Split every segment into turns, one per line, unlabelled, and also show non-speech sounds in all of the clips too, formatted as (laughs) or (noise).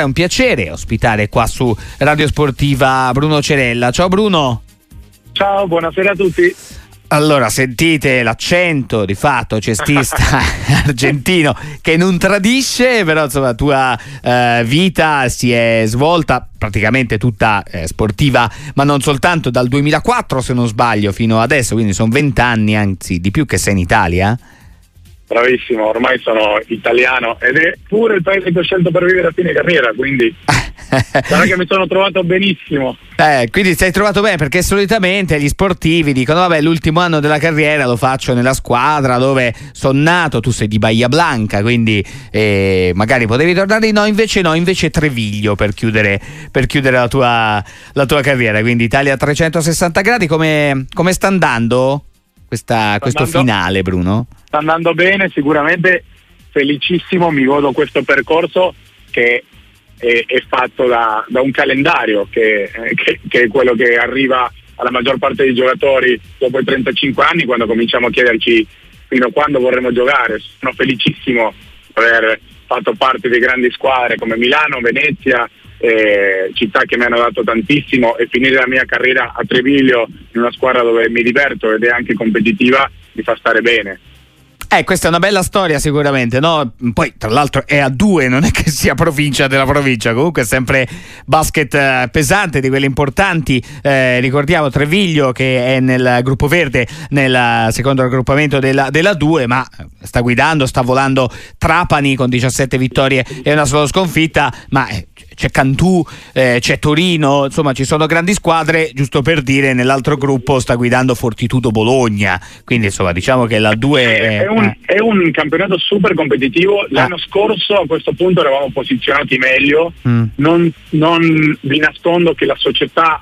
È un piacere ospitare qua su Radio Sportiva Bruno Cerella. Ciao Bruno.
Ciao, buonasera a tutti.
Allora, sentite l'accento di fatto cestista (laughs) argentino che non tradisce, però insomma la tua eh, vita si è svolta praticamente tutta eh, sportiva, ma non soltanto dal 2004 se non sbaglio fino adesso, quindi sono vent'anni, anzi di più che sei in Italia.
Bravissimo, ormai sono italiano ed è pure il paese che ho scelto per vivere a fine carriera, quindi (laughs) sarà che mi sono trovato benissimo.
Eh, quindi sei trovato bene perché solitamente gli sportivi dicono vabbè l'ultimo anno della carriera lo faccio nella squadra dove sono nato, tu sei di Bahia Blanca, quindi eh, magari potevi tornare, no invece no, invece Treviglio per chiudere, per chiudere la, tua, la, tua, carriera, quindi Italia a 360 gradi, come, come sta andando questa, sta questo andando, finale Bruno?
Sta andando bene, sicuramente felicissimo, mi godo questo percorso che è, è fatto da, da, un calendario che, eh, che, che, è quello che arriva alla maggior parte dei giocatori dopo i 35 anni quando cominciamo a chiederci fino a quando vorremmo giocare. Sono felicissimo di aver fatto parte di grandi squadre come Milano, Venezia, eh, città che mi hanno dato tantissimo e finire la mia carriera a Treviglio in una squadra dove mi diverto ed è anche competitiva mi fa stare bene.
Eh, questa è una bella storia sicuramente, no? Poi tra l'altro è a due, non è che (laughs) sia provincia della provincia, comunque è sempre basket eh, pesante di quelli importanti. Eh, ricordiamo Treviglio che è nel gruppo verde, nel secondo raggruppamento della, della 2, ma sta guidando, sta volando Trapani con 17 vittorie e una sola sconfitta, ma eh, c'è Cantù, eh, c'è Torino, insomma ci sono grandi squadre, giusto per dire nell'altro gruppo sta guidando Fortitudo Bologna, quindi insomma diciamo che la 2
è, è, un, eh. è un campionato super competitivo, l'anno ah. scorso a questo punto eravamo posizionati meglio, mm. non, non vi nascondo che la società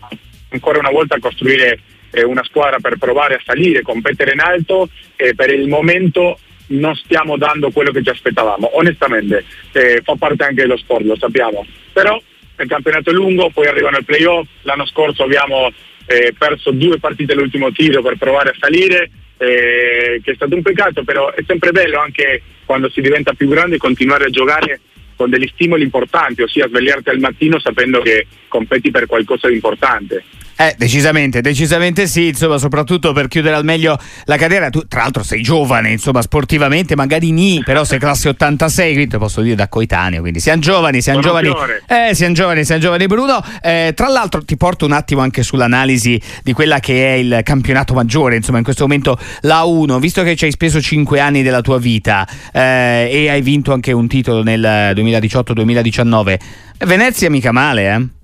ancora una volta a costruire eh, una squadra per provare a salire, competere in alto e per il momento non stiamo dando quello che ci aspettavamo, onestamente, eh, fa parte anche dello sport, lo sappiamo, però il campionato è lungo, poi arrivano i playoff, l'anno scorso abbiamo eh, perso due partite all'ultimo tiro per provare a salire, eh, che è stato un peccato, però è sempre bello anche quando si diventa più grande continuare a giocare con degli stimoli importanti, ossia svegliarti al mattino sapendo che competi per qualcosa di importante.
Eh, decisamente, decisamente sì, insomma, soprattutto per chiudere al meglio la carriera. Tu, tra l'altro, sei giovane, insomma, sportivamente, magari ni, però sei classe 86, quindi te posso dire da coetaneo. Quindi siamo giovani, siamo giovani. Eh, siamo giovani, siamo giovani, Bruno. Eh, tra l'altro, ti porto un attimo anche sull'analisi di quella che è il campionato maggiore, insomma, in questo momento la 1, visto che ci hai speso 5 anni della tua vita eh, e hai vinto anche un titolo nel 2018-2019. Venezia mica male, eh?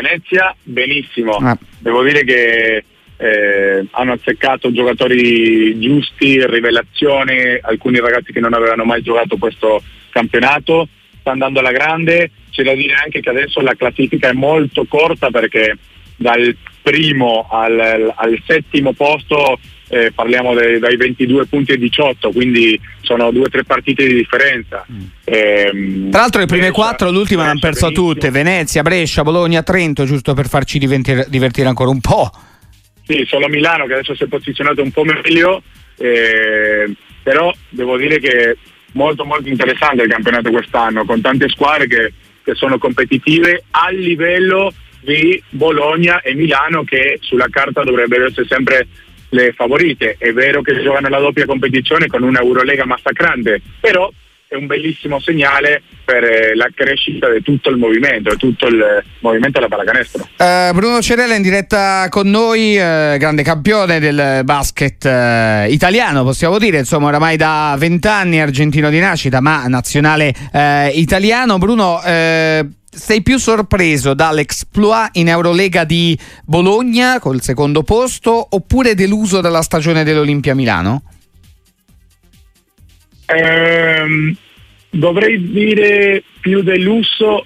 Venezia benissimo, ah. devo dire che eh, hanno azzeccato giocatori giusti, rivelazioni, alcuni ragazzi che non avevano mai giocato questo campionato, sta andando alla grande, c'è da dire anche che adesso la classifica è molto corta perché dal primo al, al settimo posto eh, parliamo de, dai 22 punti ai 18, quindi sono due o tre partite di differenza. Mm.
Eh, Tra l'altro le prime quattro, l'ultima l'hanno perso tutte, Venezia, Brescia, Bologna, Trento, giusto per farci divertire, divertire, ancora un po'.
Sì, solo Milano che adesso si è posizionato un po' meglio, eh, però devo dire che è molto molto interessante il campionato quest'anno, con tante squadre che, che sono competitive a livello di Bologna e Milano che sulla carta dovrebbero essere sempre le favorite. È vero che giocano la doppia competizione con una Eurolega massacrante, però è un bellissimo segnale per eh, la crescita di tutto il movimento, di tutto il movimento della pallacanestro.
Uh, Bruno Cerella in diretta con noi, uh, grande campione del basket uh, italiano, possiamo dire, insomma oramai da vent'anni argentino di nascita, ma nazionale italiano. Bruno, sei più sorpreso dall'exploit in Eurolega di Bologna col secondo posto oppure deluso dalla stagione dell'Olimpia Milano?
Ehm, dovrei dire più deluso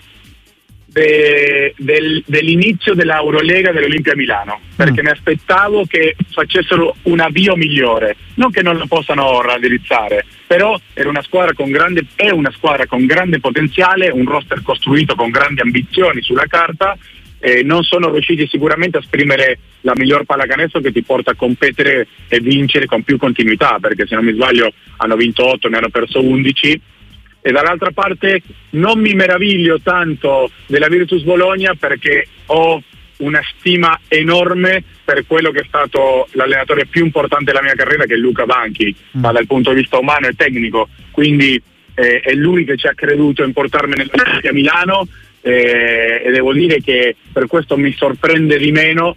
de, del, dell'inizio dell'Eurolega dell'Olimpia Milano, perché mm. mi aspettavo che facessero un avvio migliore, non che non lo possano raddrizzare, però era una squadra con grande, è una squadra con grande potenziale, un roster costruito con grandi ambizioni sulla carta eh, non sono riusciti sicuramente a esprimere la miglior pallacanestro che ti porta a competere e vincere con più continuità, perché se non mi sbaglio hanno vinto 8, ne hanno perso 11 e dall'altra parte non mi meraviglio tanto della Virtus Bologna perché ho una stima enorme per quello che è stato l'allenatore più importante della mia carriera che è Luca Banchi, mm. ma dal punto di vista umano e tecnico, quindi eh, è lui che ci ha creduto in portarmi a Milano eh, e devo dire che per questo mi sorprende di meno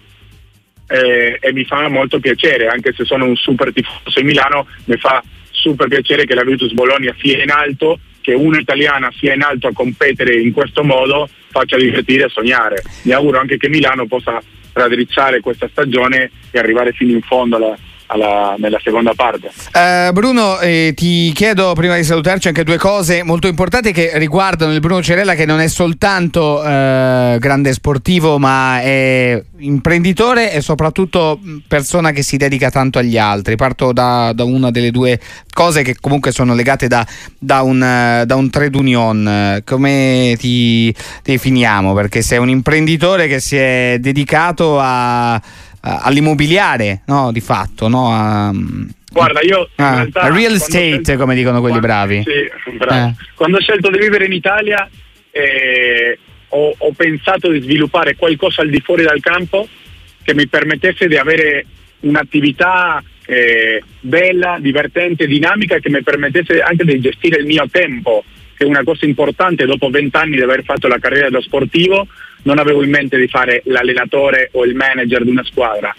eh, e mi fa molto piacere, anche se sono un super tifoso in Milano, mi fa super piacere che la Virtus Bologna sia in alto che una italiana sia in alto a competere in questo modo faccia divertire e sognare. Mi auguro anche che Milano possa raddrizzare questa stagione e arrivare fino in fondo alla, alla, nella seconda parte.
Uh, Bruno, eh, ti chiedo prima di salutarci anche due cose molto importanti che riguardano il Bruno Cerella che non è soltanto uh, grande sportivo ma è imprenditore e soprattutto persona che si dedica tanto agli altri. Parto da, da una delle due cose che comunque sono legate da, da, un, da un, trade union. Come ti definiamo? Perché sei un imprenditore che si è dedicato a all'immobiliare, no? Di fatto, no? A,
Guarda, io
ah, realtà, real estate, scelto, come dicono quelli quando, bravi.
Sì, bravo. Eh. Quando ho scelto di vivere in Italia, eh, ho, ho, pensato di sviluppare qualcosa al di fuori dal campo che mi permettesse di avere un'attività eh, bella, divertente, dinamica, che mi permettesse anche di gestire il mio tempo, che è una cosa importante dopo vent'anni di aver fatto la carriera dello sportivo non avevo in mente di fare l'allenatore o il manager di una squadra.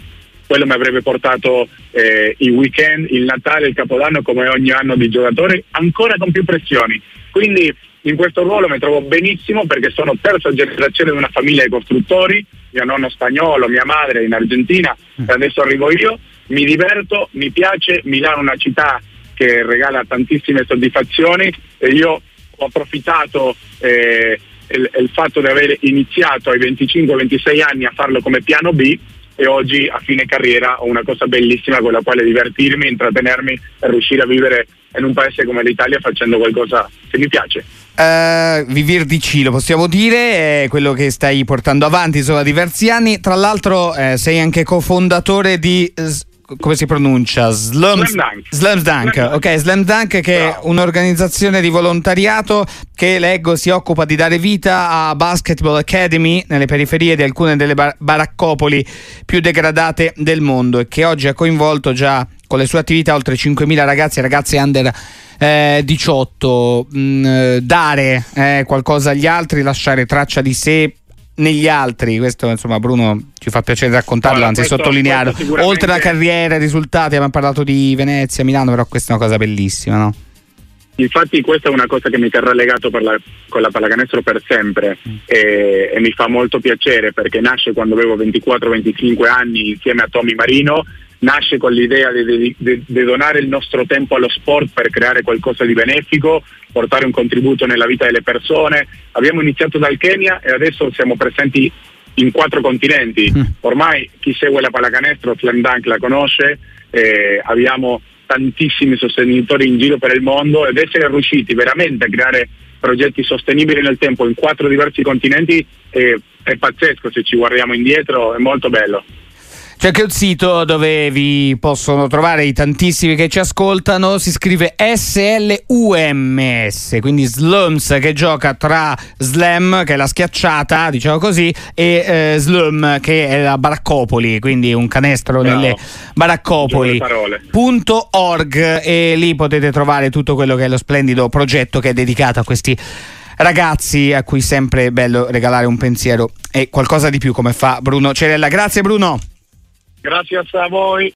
Quello mi avrebbe portato eh, i weekend, il Natale, il Capodanno come ogni anno di giocatore, ancora con più pressioni. Quindi in questo ruolo mi trovo benissimo perché sono terza generazione di una famiglia di costruttori, mio nonno spagnolo, mia madre in Argentina e adesso arrivo io, mi diverto, mi piace, Milano è una città che regala tantissime soddisfazioni e io ho approfittato eh, il, il fatto di aver iniziato ai 25-26 anni a farlo come piano B e oggi a fine carriera ho una cosa bellissima con la quale divertirmi, intrattenermi e riuscire a vivere in un paese come l'Italia facendo qualcosa che mi piace.
Uh, vivir di C lo possiamo dire, è quello che stai portando avanti insomma, diversi anni. Tra l'altro eh, sei anche cofondatore di come si pronuncia?
Slum, Slam Dunk.
Slam Dunk, ok, Slam Dunk che Bravo. è un'organizzazione di volontariato che leggo si occupa di dare vita a Basketball Academy nelle periferie di alcune delle bar- baraccopoli più degradate del mondo e che oggi ha coinvolto già con le sue attività oltre 5.000 ragazzi e ragazze under eh, 18. Mh, mm, dare eh, qualcosa agli altri, lasciare traccia di sé negli altri, questo insomma Bruno ci fa piacere raccontarlo, allora, anzi sottolinearlo. Sicuramente... Oltre alla carriera, i risultati, abbiamo parlato di Venezia, Milano, però questa è una cosa bellissima, no?
Infatti questa è una cosa che mi terrà legato la, con la pallacanestro per sempre e, e, mi fa molto piacere perché nasce quando avevo 24-25 anni insieme a Tommy Marino nasce con l'idea di, di, di, donare il nostro tempo allo sport per creare qualcosa di benefico, portare un contributo nella vita delle persone. Abbiamo iniziato dal Kenya e adesso siamo presenti in quattro continenti. Mm. Ormai chi segue la pallacanestro, Slam Dunk la conosce, eh, abbiamo tantissimi sostenitori in giro per il mondo ed essere riusciti veramente a creare progetti sostenibili nel tempo in quattro diversi continenti è, è pazzesco se ci guardiamo indietro, è molto bello.
C'è anche un sito dove vi possono trovare i tantissimi che ci ascoltano, si scrive SLUMS, quindi Slums che gioca tra Slam, che è la schiacciata, diciamo così, e eh, Slum che è la baraccopoli, quindi un canestro Bravo. nelle baraccopoli. Punto .org e lì potete trovare tutto quello che è lo splendido progetto che è dedicato a questi ragazzi a cui sempre è bello regalare un pensiero e qualcosa di più come fa Bruno Cerella. Grazie Bruno.
Gracias, Savoy.